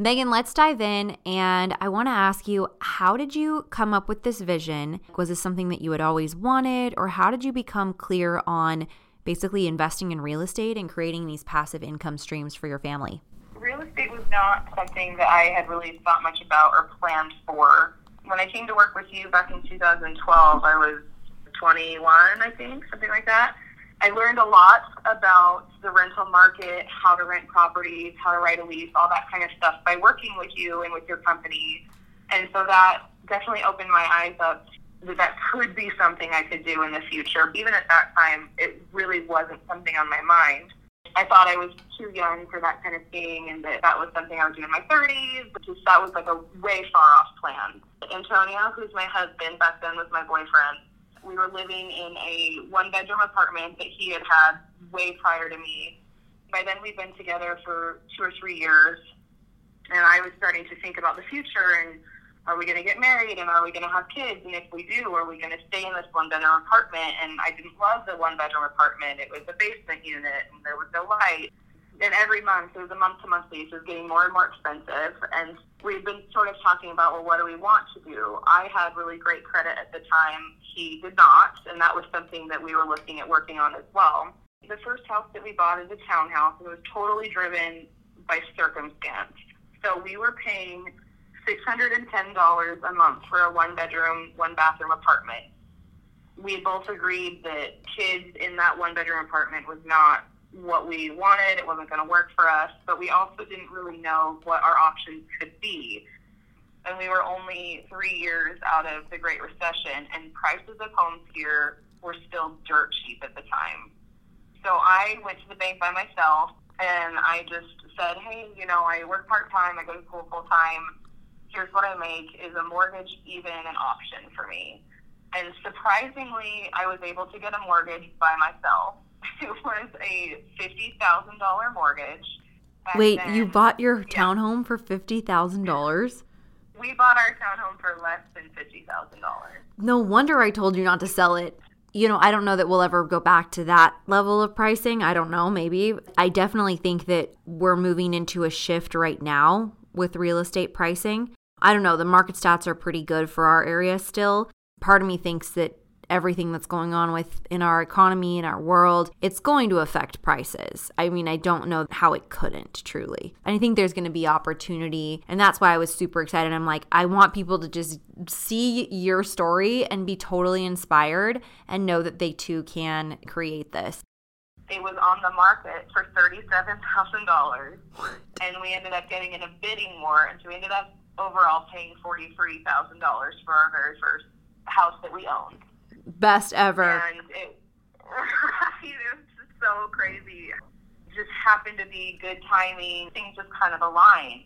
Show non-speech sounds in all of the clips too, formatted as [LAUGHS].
Megan, let's dive in. And I want to ask you how did you come up with this vision? Was this something that you had always wanted, or how did you become clear on basically investing in real estate and creating these passive income streams for your family? Real estate was not something that I had really thought much about or planned for. When I came to work with you back in 2012, I was 21, I think, something like that. I learned a lot about the rental market, how to rent properties, how to write a lease, all that kind of stuff by working with you and with your company. And so that definitely opened my eyes up that that could be something I could do in the future. Even at that time, it really wasn't something on my mind. I thought I was too young for that kind of thing and that that was something I would do in my 30s, but just that was like a way far off plan. Antonio, who's my husband, back then was my boyfriend we were living in a one bedroom apartment that he had had way prior to me. By then, we'd been together for two or three years, and I was starting to think about the future and are we going to get married and are we going to have kids? And if we do, are we going to stay in this one bedroom apartment? And I didn't love the one bedroom apartment. It was a basement unit and there was no light and every month, it was a month to month lease, was getting more and more expensive. And we've been sort of talking about, well, what do we want to do? I had really great credit at the time. He did not. And that was something that we were looking at working on as well. The first house that we bought is a townhouse. It was totally driven by circumstance. So we were paying $610 a month for a one bedroom, one bathroom apartment. We both agreed that kids in that one bedroom apartment was not what we wanted. It wasn't going to work for us, but we also didn't really know what our options could be. And we were only three years out of the Great Recession, and prices of homes here were still dirt cheap at the time. So I went to the bank by myself, and I just said, hey, you know, I work part time, I go to school full time. Here's what I make. Is a mortgage even an option for me? And surprisingly, I was able to get a mortgage by myself [LAUGHS] it was a fifty thousand dollar mortgage. Wait, then, you bought your yeah. townhome for fifty thousand dollars? We bought our townhome for less than fifty thousand dollars. No wonder I told you not to sell it. You know, I don't know that we'll ever go back to that level of pricing. I don't know, maybe. I definitely think that we're moving into a shift right now with real estate pricing. I don't know, the market stats are pretty good for our area still. Part of me thinks that everything that's going on with in our economy in our world, it's going to affect prices. I mean, I don't know how it couldn't truly. And I think there's going to be opportunity, and that's why I was super excited. I'm like, I want people to just see your story and be totally inspired and know that they too can create this. It was on the market for thirty-seven thousand dollars, and we ended up getting in a bidding war, and so we ended up overall paying forty-three thousand dollars for our very first house that we owned. Best ever. And it, [LAUGHS] it was just so crazy. It just happened to be good timing. Things just kind of aligned.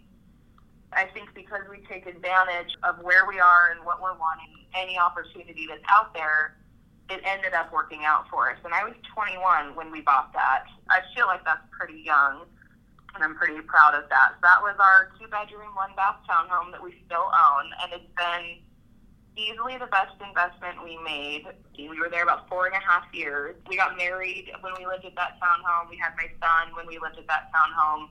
I think because we take advantage of where we are and what we're wanting, any opportunity that's out there, it ended up working out for us. And I was 21 when we bought that. I feel like that's pretty young, and I'm pretty proud of that. So that was our two bedroom, one bath townhome that we still own, and it's been easily the best investment we made. We were there about four and a half years. We got married when we lived at that townhome. We had my son when we lived at that townhome.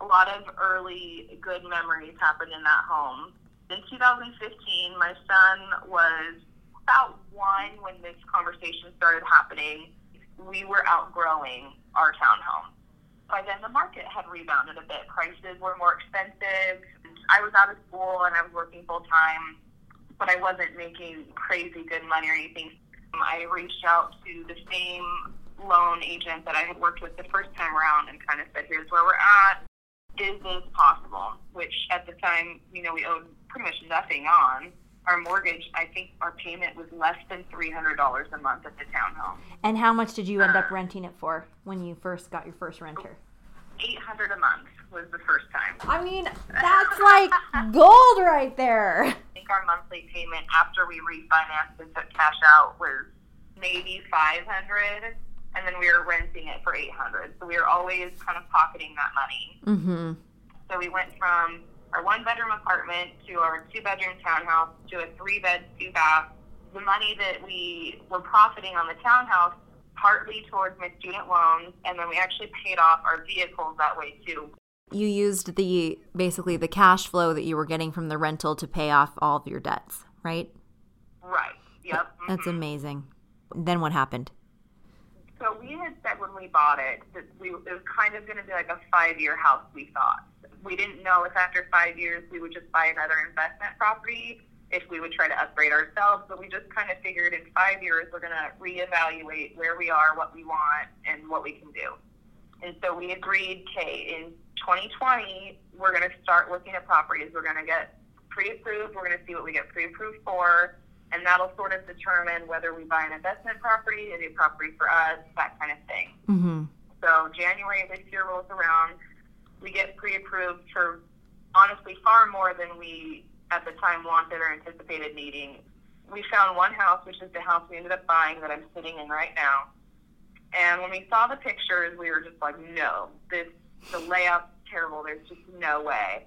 A lot of early good memories happened in that home. In 2015, my son was about one when this conversation started happening. We were outgrowing our townhome. By then, the market had rebounded a bit. Prices were more expensive. I was out of school and I was working full time but I wasn't making crazy good money or anything. Um, I reached out to the same loan agent that I had worked with the first time around and kind of said, here's where we're at. Is this possible? Which at the time, you know, we owed pretty much nothing on. Our mortgage, I think our payment was less than $300 a month at the townhome. And how much did you end up uh, renting it for when you first got your first renter? 800 a month was the first time. I mean, that's like gold right there. [LAUGHS] I think our monthly payment after we refinanced and took cash out was maybe 500 and then we were renting it for 800 so we were always kind of pocketing that money mm-hmm. so we went from our one bedroom apartment to our two bedroom townhouse to a three bed two bath the money that we were profiting on the townhouse partly towards my student loans and then we actually paid off our vehicles that way too You used the basically the cash flow that you were getting from the rental to pay off all of your debts, right? Right. Yep. That's mhm. amazing. Then what happened? So we had said when we bought it that we it was kind of going to be like a five year house. We thought we didn't know if after five years we would just buy another investment property, if we would try to upgrade ourselves. But we just kind of figured in five years we're going to reevaluate where we are, what we want, and what we can do. And so we agreed, Kate, in 2020 we're going to start looking at properties. We're going to get pre-approved. We're going to see what we get pre-approved for and that'll sort of determine whether we buy an investment property, a new property for us, that kind of thing. Mm-hmm. So January of this year rolls around, we get pre-approved for honestly far more than we at the time wanted or anticipated needing. We found one house, which is the house we ended up buying that I'm sitting in right now. And when we saw the pictures, we were just like, no, this the layout's terrible. There's just no way.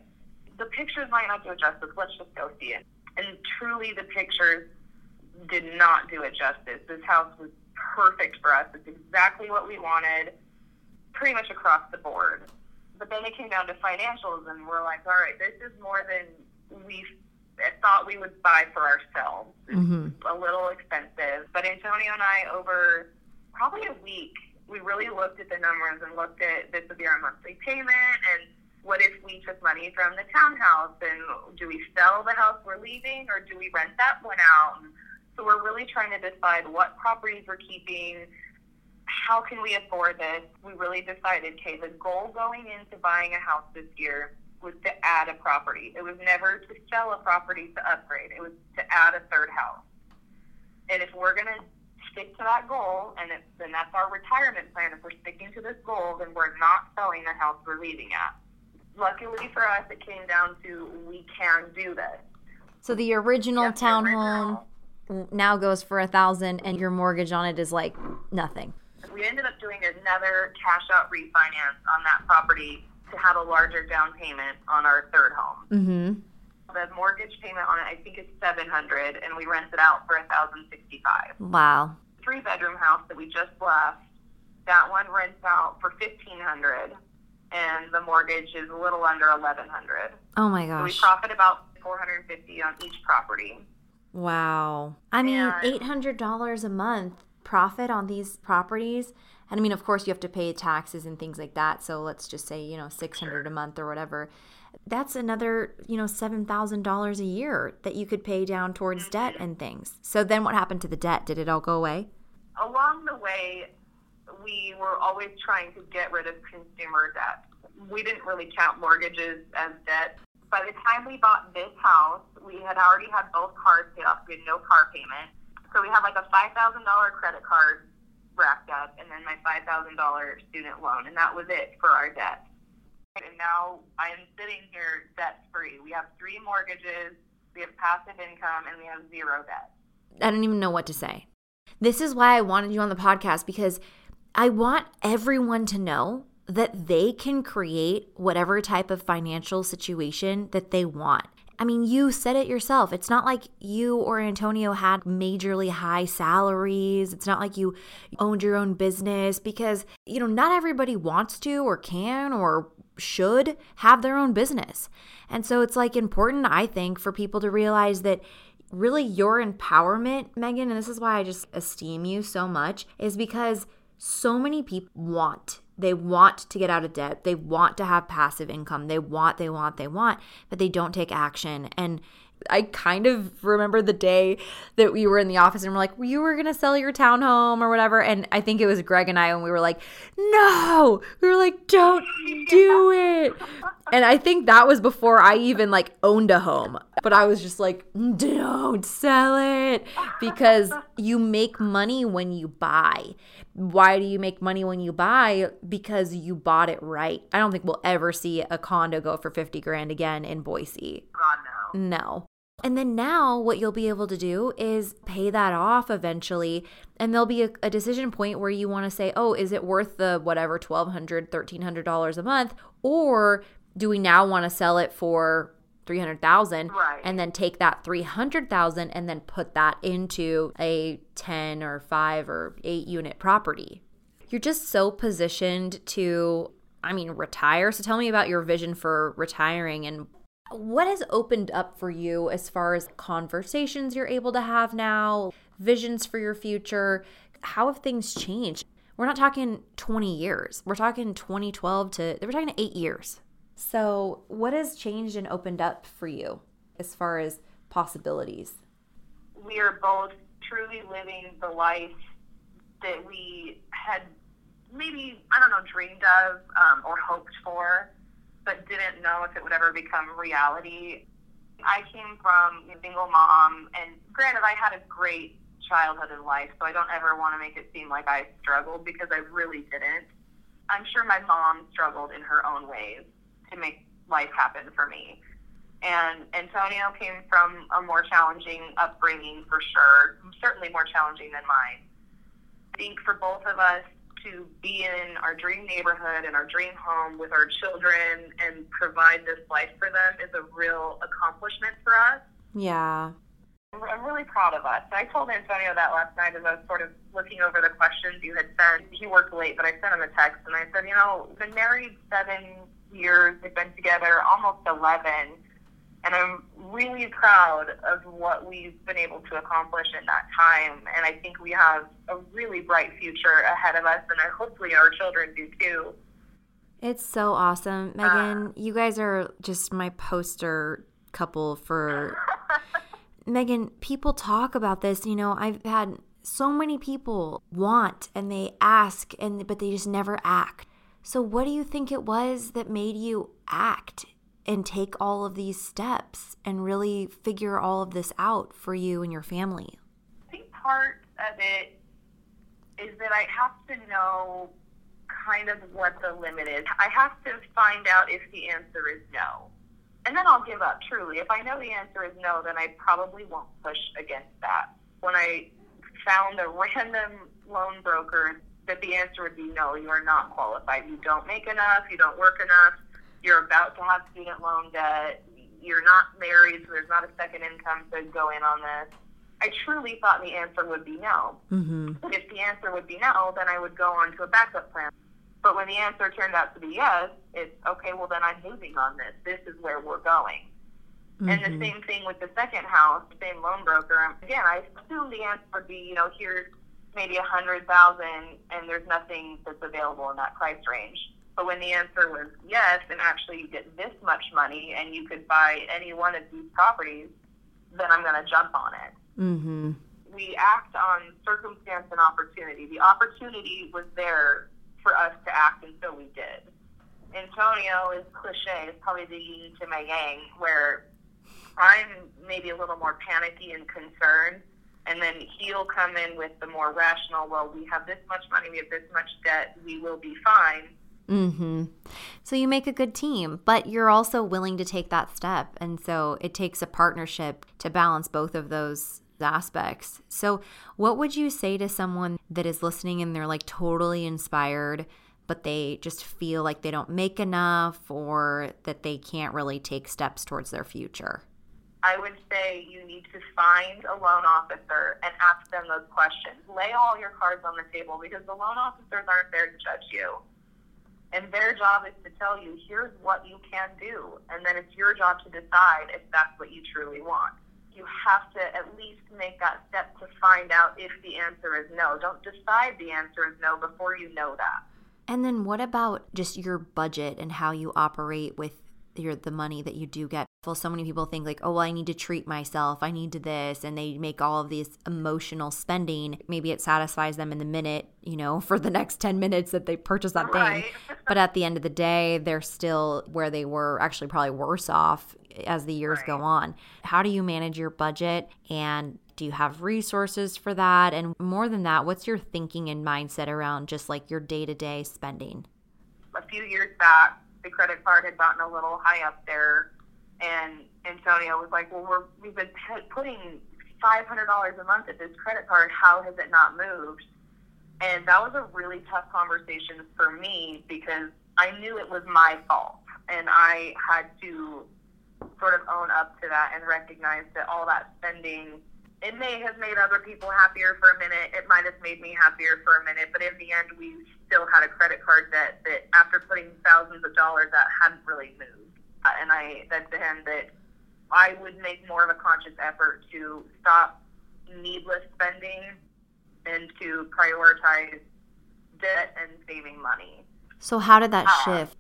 The pictures might not do it justice. Let's just go see it. And truly, the pictures did not do it justice. This house was perfect for us. It's exactly what we wanted, pretty much across the board. But then it came down to financials, and we're like, all right, this is more than we thought we would buy for ourselves. It's Mm-hmm. a little expensive. But Antonio and I, over probably a week, we really looked at the numbers and looked at this would be our monthly payment and what if we took money from the townhouse and do we sell the house we're leaving or do we rent that one out? So we're really trying to decide what properties we're keeping. How can we afford this? We really decided, okay, the goal going into buying a house this year was to add a property. It was never to sell a property to upgrade. It was to add a third house. And if we're going to stick to that goal, and it, then that's our retirement plan. If we're sticking to this goal, then we're not selling the house we're leaving at. Luckily for us, it came down to we can do this. So the original the townhome now goes for a thousand, and your mortgage on it is like nothing. We ended up doing another cash out refinance on that property to have a larger down payment on our third home. Mm-hmm. The mortgage payment on it, I think, is seven hundred, and we rent it out for a thousand sixty-five. Wow. Three bedroom house that we just left. That one rents out for fifteen hundred, and the mortgage is a little under eleven hundred. Oh my So we profit about four hundred and fifty on each property. Wow. I mean, And- $800 a month profit on these properties. And I mean, of course, you have to pay taxes and things like that. So let's just say, you know, 600 a month or whatever. That's another, you know, $7,000 a year that you could pay down towards debt and things. So then what happened to the debt? Did it all go away? along the way, we were always trying to get rid of consumer debt. We didn't really count mortgages as debt. By the time we bought this house, we had already had both cars paid off. We had no car payment. So we had like a $5,000 credit card racked up and then my $5,000 student loan, and that was it for our debt. And now I am sitting here debt free. We have three mortgages, we have passive income, and we have zero debt. I don't even know what to say. This is why I wanted you on the podcast because I want everyone to know that they can create whatever type of financial situation that they want. I mean, you said it yourself. It's not like you or Antonio had majorly high salaries. It's not like you owned your own business because, you know, not everybody wants to or can or should have their own business. And so it's like important, I think, for people to realize that really your empowerment, Megan, and this is why I just esteem you so much, is because so many people want. They want to get out of debt. They want to have passive income. They want, they want, they want, but they don't take action. And I kind of remember the day that we were in the office and we're like, you were going to sell your townhome or whatever. And I think it was Greg and I, and we were like, no, we were like, don't do it. And I think that was before I even like owned a home. But I was just like, don't sell it because you make money when you buy. Why do you make money when you buy? Because you bought it right. I don't think we'll ever see a condo go for 50 grand again in Boise. God, no. And then now, what you'll be able to do is pay that off eventually. And there'll be a, a decision point where you want to say, oh, is it worth the whatever, $1,200, $1,300 a month? Or do we now want to sell it for 300000 Right. and then take that 300000 and then put that into a 10 or 5 or 8 unit property you're just so positioned to I mean, retire. So tell me about your vision for retiring and what has opened up for you as far as conversations you're able to have now, visions for your future? How have things changed? We're not talking 20 years. We're talking 2012 to, we're talking eight years. So, what has changed and opened up for you as far as possibilities? We are both truly living the life that we had maybe, I don't know, dreamed of um, or hoped for, but didn't know if it would ever become reality. I came from a single mom, and granted, I had a great childhood and life, so I don't ever want to make it seem like I struggled because I really didn't. I'm sure my mom struggled in her own ways to make life happen for me. And Antonio came from a more challenging upbringing for sure, certainly more challenging than mine. I think for both of us to be in our dream neighborhood and our dream home with our children and provide this life for them is a real accomplishment for us. Yeah. I'm really proud of us. I told Antonio that last night as I was sort of looking over the questions you had sent. He worked late, but I sent him a text and I said, you know, been married seven years, they've been together almost 11 and I'm really proud of what we've been able to accomplish in that time. And I think we have a really bright future ahead of us, and I, hopefully our children do too. It's so awesome, Megan. Uh, you guys are just my poster couple for [LAUGHS] Megan. People talk about this. You know, I've had so many people want and they ask, and but they just never act. So, what do you think it was that made you act and take all of these steps and really figure all of this out for you and your family? I think part of it is that I have to know kind of what the limit is. I have to find out if the answer is no. And then I'll give up, truly. If I know the answer is no, then I probably won't push against that. When I found a random loan broker that the answer would be no, you are not qualified. You don't make enough, you don't work enough, you're about to have student loan debt, you're not married, so there's not a second income to go in on this. I truly thought the answer would be no. Mm-hmm. If the answer would be no, then I would go on to a backup plan. But when the answer turned out to be yes, it's okay, well, then I'm moving on this. This is where we're going. Mm-hmm. And the mm-hmm. same thing with the second house, same loan broker. Again, I assumed the answer would be, you know, here's maybe a hundred thousand, and there's nothing that's available in that price range. But when the answer was yes, and actually you get this much money and you could buy any one of these properties, then I'm going to jump on it. Mm-hmm. We act on circumstance and opportunity. The opportunity was there for us to act, and so we did. Antonio is cliche, is probably the yin to my yang, where I'm maybe a little more panicky and concerned, and then he'll come in with the more rational, well, we have this much money, we have this much debt, we will be fine Mm-hmm. So you make a good team, but you're also willing to take that step. And so it takes a partnership to balance both of those aspects. So, what would you say to someone that is listening and they're like totally inspired, but they just feel like they don't make enough or that they can't really take steps towards their future? I would say you need to find a loan officer and ask them those questions. Lay all your cards on the table because the loan officers aren't there to judge you and their job is to tell you, here's what you can do. And then it's your job to decide if that's what you truly want. You have to at least make that step to find out if the answer is no. Don't decide the answer is no before you know that. And then what about just your budget and how you operate with your the money that you do get. So many people think like, oh, well, I need to treat myself. I need to this, and they make all of these emotional spending. Maybe it satisfies them in the minute, you know, [LAUGHS] for the next ten minutes that they purchase that right. thing. [LAUGHS] but at the end of the day, they're still where they were. Actually, probably worse off as the years right. go on. How do you manage your budget and do you have resources for that? And more than that, what's your thinking and mindset around just like your day to day spending? A few years back, the credit card had gotten a little high up there, and Antonio was like, "Well, we're we've been putting five hundred dollars a month at this credit card. How has it not moved?" And that was a really tough conversation for me because I knew it was my fault, and I had to sort of own up to that and recognize that all that spending it may have made other people happier for a minute. It might have made me happier for a minute, but in the end, we still had a credit card debt that, after putting thousands of dollars that hadn't really moved. Uh, and I said to him that I would make more of a conscious effort to stop needless spending and to prioritize debt and saving money. So, how did that uh, shift?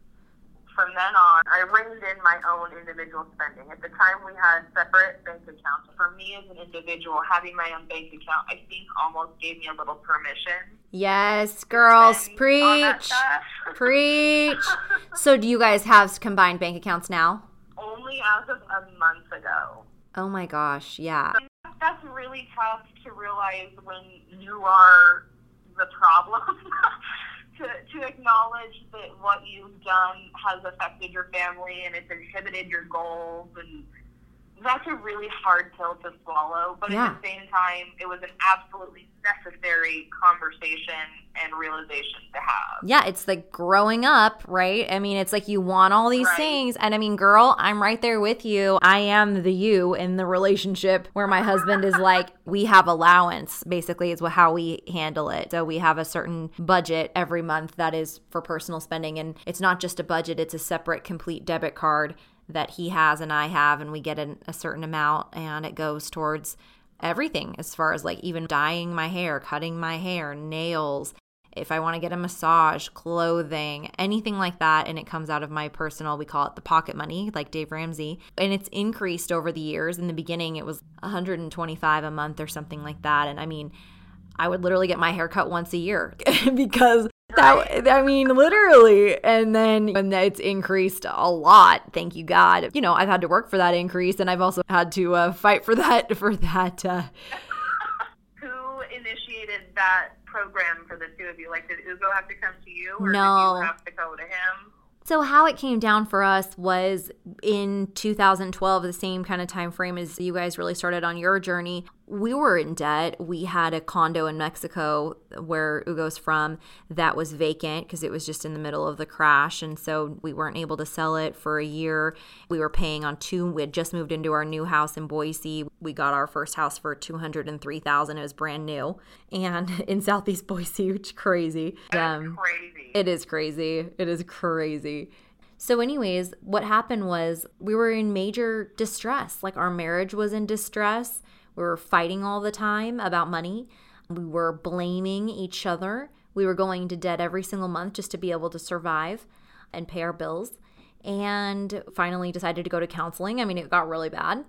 from then on, I reined in my own individual spending. At the time, we had separate bank accounts. For me as an individual, having my own bank account, I think almost gave me a little permission. Yes, girls, preach, preach. [LAUGHS] so, do you guys have combined bank accounts now? Only as of a month ago. Oh my gosh, yeah. That's really tough to realize when you are the problem. [LAUGHS] to, to acknowledge that what you've done has affected your family and it's inhibited your goals and that's a really hard pill to swallow but yeah. at the same time it was an absolutely necessary conversation and realization to have. Yeah, it's like growing up, right? I mean, it's like you want all these right. things. And I mean, girl, I'm right there with you. I am the you in the relationship where my husband is [LAUGHS] like, we have allowance, basically, is how we handle it. So we have a certain budget every month that is for personal spending. And it's not just a budget, it's a separate, complete debit card that he has and I have, and we get an, a certain amount, and it goes towards everything as far as like even dyeing my hair, cutting my hair, nails, if I want to get a massage, clothing, anything like that, and it comes out of my personal, we call it the pocket money, like Dave Ramsey. And it's increased over the years. In the beginning, it was 125 a month or something like that. And I mean, I would literally get my hair cut once a year [LAUGHS] because that I mean, literally. And then when it's increased a lot, thank you God. You know, I've had to work for that increase, and I've also had to uh, fight for that for that. Uh... [LAUGHS] Who initiated that program for the two of you? Like, did Ugo have to come to you, or no. did you have to go to him? So how it came down for us was in 2012, the same kind of time frame as you guys really started on your journey we were in debt. We had a condo in Mexico where Ugo's from that was vacant because it was just in the middle of the crash. And so we weren't able to sell it for a year. We were paying on two, we had just moved into our new house in Boise. We got our first house for 203000 It was brand new. And [LAUGHS] in Southeast Boise, which crazy. Um, crazy. It is crazy. It is crazy. So, anyways, what happened was we were in major distress. Like, our marriage was in distress we were fighting all the time about money. We were blaming each other. We were going to debt every single month just to be able to survive and pay our bills. And finally decided to go to counseling. I mean, it got really bad.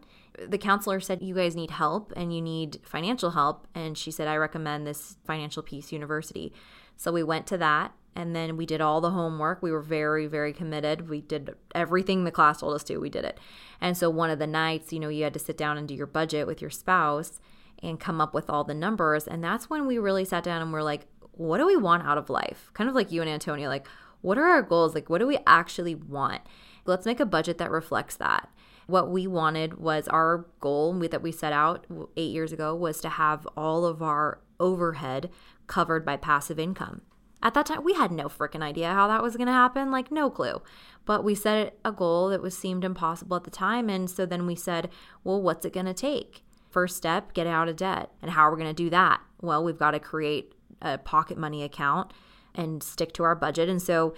The counselor said, You guys need help and you need financial help. And she said, I recommend this Financial Peace University. So we went to that and then we did all the homework. We were very, very committed. We did everything the class told us to. We did it. And so one of the nights, you know, you had to sit down and do your budget with your spouse and come up with all the numbers. And that's when we really sat down and we're like, what do we want out of life? Kind of like you and Antonio, like, what are our goals? Like, what do we actually want? Let's make a budget that reflects that. What we wanted was our goal that we set out eight years ago was to have all of our overhead covered by passive income. At that time, we had no freaking idea how that was going to happen, like no clue. But we set a goal that was seemed impossible at the time, and so then we said, well, what's it going to take? First step, get out of debt. And how are we going to do that? Well, we've got to create a pocket money account and stick to our budget. And so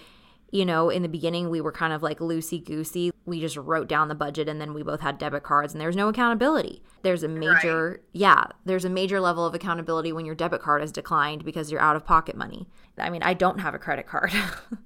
you know, in the beginning, we were kind of like loosey goosey. We just wrote down the budget and then we both had debit cards and there's no accountability. There's a major, right. yeah, there's a major level of accountability when your debit card has declined because you're out of pocket money. I mean, I don't have a credit card.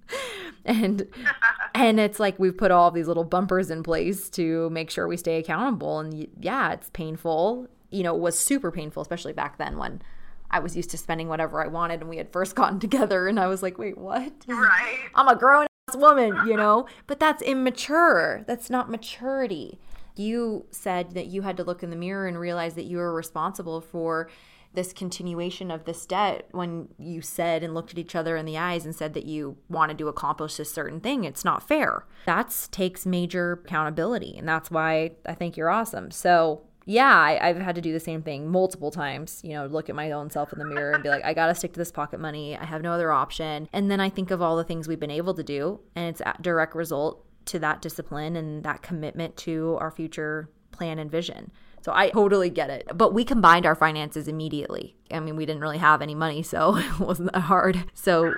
[LAUGHS] and [LAUGHS] and it's like we've put all these little bumpers in place to make sure we stay accountable and yeah, it's painful. You know, it was super painful especially back then when I was used to spending whatever I wanted and we had first [LAUGHS] gotten together and I was like, wait, what? Right. I'm a grown ass woman, you know? but that's immature. That's not maturity. You said that you had to look in the mirror and realize that you were responsible for this continuation of this debt when you said and looked at each other in the eyes and said that you wanted to accomplish this certain thing. It's not fair. That takes major accountability. And that's why I think you're awesome. So yeah, I, have had to do the same thing multiple times. You know, look at my own self in the mirror and be like, I got to stick to this pocket money. I have no other option. And then I think of all the things we've been able to do, and it's a direct result to that discipline and that commitment to our future plan and vision. So I totally get it. But we combined our finances immediately. I mean, we didn't really have any money, so [LAUGHS] it wasn't that hard. So, right.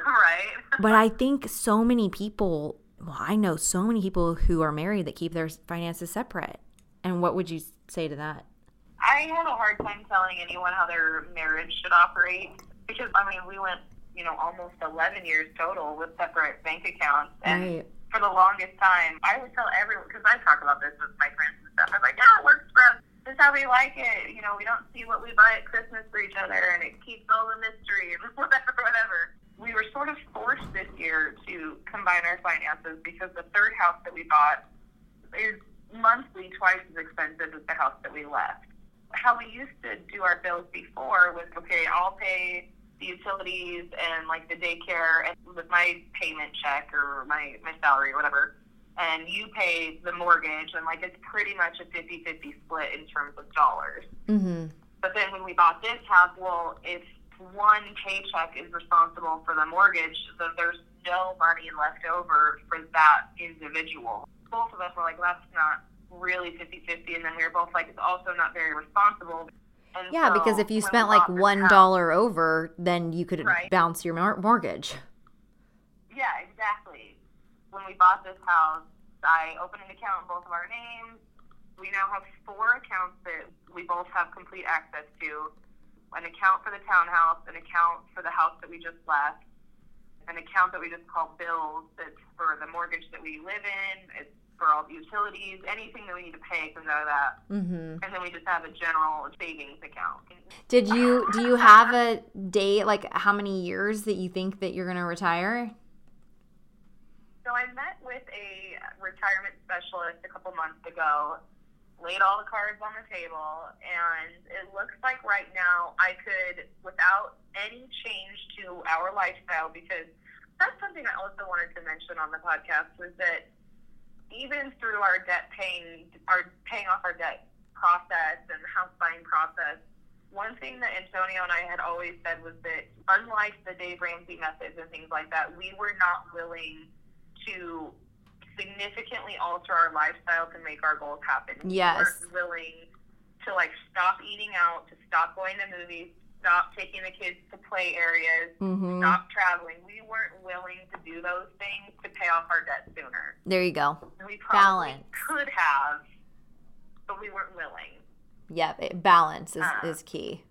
but I think so many people, well, I know so many people who are married that keep their finances separate. And what would you say to that? I have a hard time telling anyone how their marriage should operate because, I mean, we went, you know, almost 11 years total with separate bank accounts. And Right. for the longest time, I would tell everyone, because I talk about this with my friends and stuff. I was like, yeah, it works for us. This is how we like it. You know, we don't see what we buy at Christmas for each other, and it keeps all the mystery and [LAUGHS] whatever, whatever. We were sort of forced this year to combine our finances because the third house that we bought is monthly twice as expensive as the house that we left. How we used to do our bills before was okay, I'll pay the utilities and like the daycare and with my payment check or my, my salary or whatever. And you pay the mortgage and like it's pretty much a 50-50 split in terms of dollars. Mm-hmm. But then when we bought this house, well, if one paycheck is responsible for the mortgage, then there's no money left over for that individual. Both of us were like, that's not really 50-50. And then we were both like, it's also not very responsible. And Yeah, so because if you spent like one house- over, then you could Right. bounce your mor- mortgage. Yeah, exactly. When we bought this house, I opened an account in both of our names. We now have four accounts that we both have complete access to. An account for the townhouse, an account for the house that we just left, an account that we just call bills that's for the mortgage that we live in, it's for all the utilities, anything that we need to pay comes out of that. Mm-hmm. And then we just have a general savings account. Did you do you have a date like how many years that you think that you're gonna retire? So I met with a retirement specialist a couple months ago, laid all the cards on the table, and it looks like right now I could, without any change to our lifestyle, because that's something I also wanted to mention on the podcast was that even through our debt paying, our paying off our debt process and the house buying process, one thing that Antonio and I had always said was that unlike the Dave Ramsey methods and things like that, we were not willing to significantly alter our lifestyle to make our goals happen. Yes. We weren't willing to like stop eating out, to stop going to movies, stop taking the kids to play areas, Mm-hmm. stop traveling. We weren't willing to do those things to pay off our debt sooner. There you go. We probably Balance. could have, but we weren't willing. Yep, balance is, Uh, is key.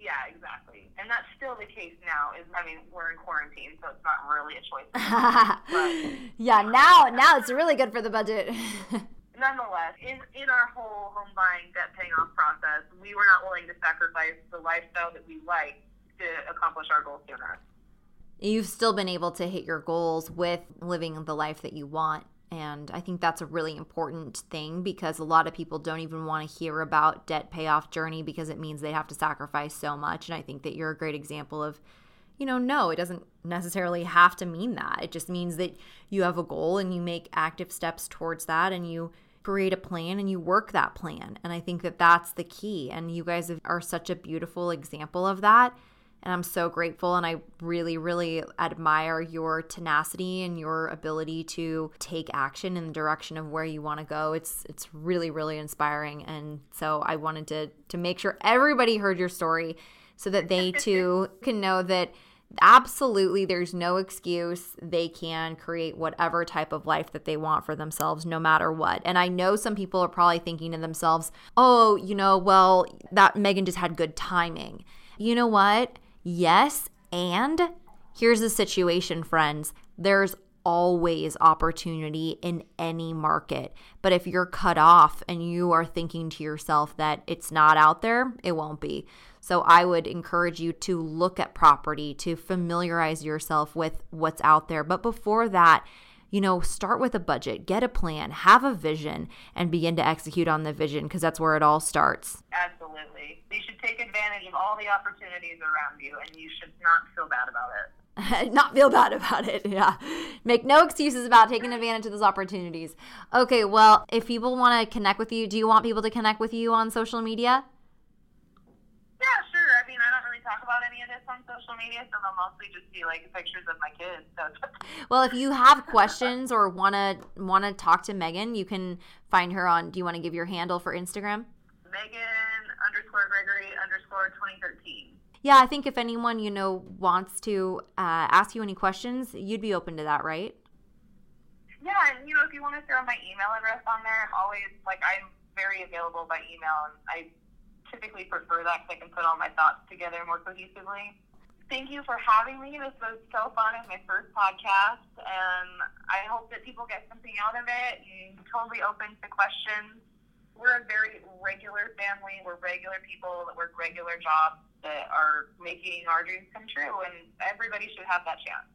Yeah, exactly. And that's still the case now. Is I mean, we're in quarantine, so it's not really a choice. [LAUGHS] yeah, now now it's really good for the budget. [LAUGHS] Nonetheless, in in our whole home buying debt paying off process, we were not willing to sacrifice the lifestyle that we like to accomplish our goals sooner. You've still been able to hit your goals with living the life that you want. And I think that's a really important thing because a lot of people don't even want to hear about debt payoff journey because it means they have to sacrifice so much. And I think that you're a great example of, you know, no, it doesn't necessarily have to mean that. It just means that you have a goal and you make active steps towards that and you create a plan and you work that plan. And I think that that's the key. And you guys are such a beautiful example of that. And I'm so grateful and I really, really admire your tenacity and your ability to take action in the direction of where you want to go. It's it's really, really inspiring. And so I wanted to to make sure everybody heard your story so that they [LAUGHS] too can know that absolutely there's no excuse. They can create whatever type of life that they want for themselves, no matter what. And I know some people are probably thinking to themselves, oh, you know, well, that Megan just had good timing. You know what? Yes. And here's the situation, friends. There's always opportunity in any market. But if you're cut off and you are thinking to yourself that it's not out there, it won't be. So I would encourage you to look at property, to familiarize yourself with what's out there. But before that, you know, start with a budget, get a plan, have a vision, and begin to execute on the vision because that's where it all starts. Absolutely, you should take advantage of all the opportunities around you, and you should not feel bad about it. [LAUGHS] not feel bad about it. [LAUGHS] Yeah. Make no excuses about taking advantage of those opportunities. Okay, well, if people want to connect with you, do you want people to connect with you on social media? Yeah, sure. I mean, I don't really talk about any of this on social media, so they'll mostly just be like pictures of my kids. So Well, if you have questions or want to want to talk to Megan, you can find her on do you want to give your handle for Instagram? Megan underscore Gregory underscore 2013. Yeah, I think if anyone, you know, wants to uh, ask you any questions, you'd be open to that, right? Yeah, and you know, if you want to throw my email address on there, I'm always like I'm very available by email, and I typically prefer that because I can put all my thoughts together more cohesively. Thank you for having me. This was so fun. It's my first podcast, and I hope that people get something out of it. And totally open to questions. We're a very regular family. We're regular people that work regular jobs that are making our dreams come true, and everybody should have that chance.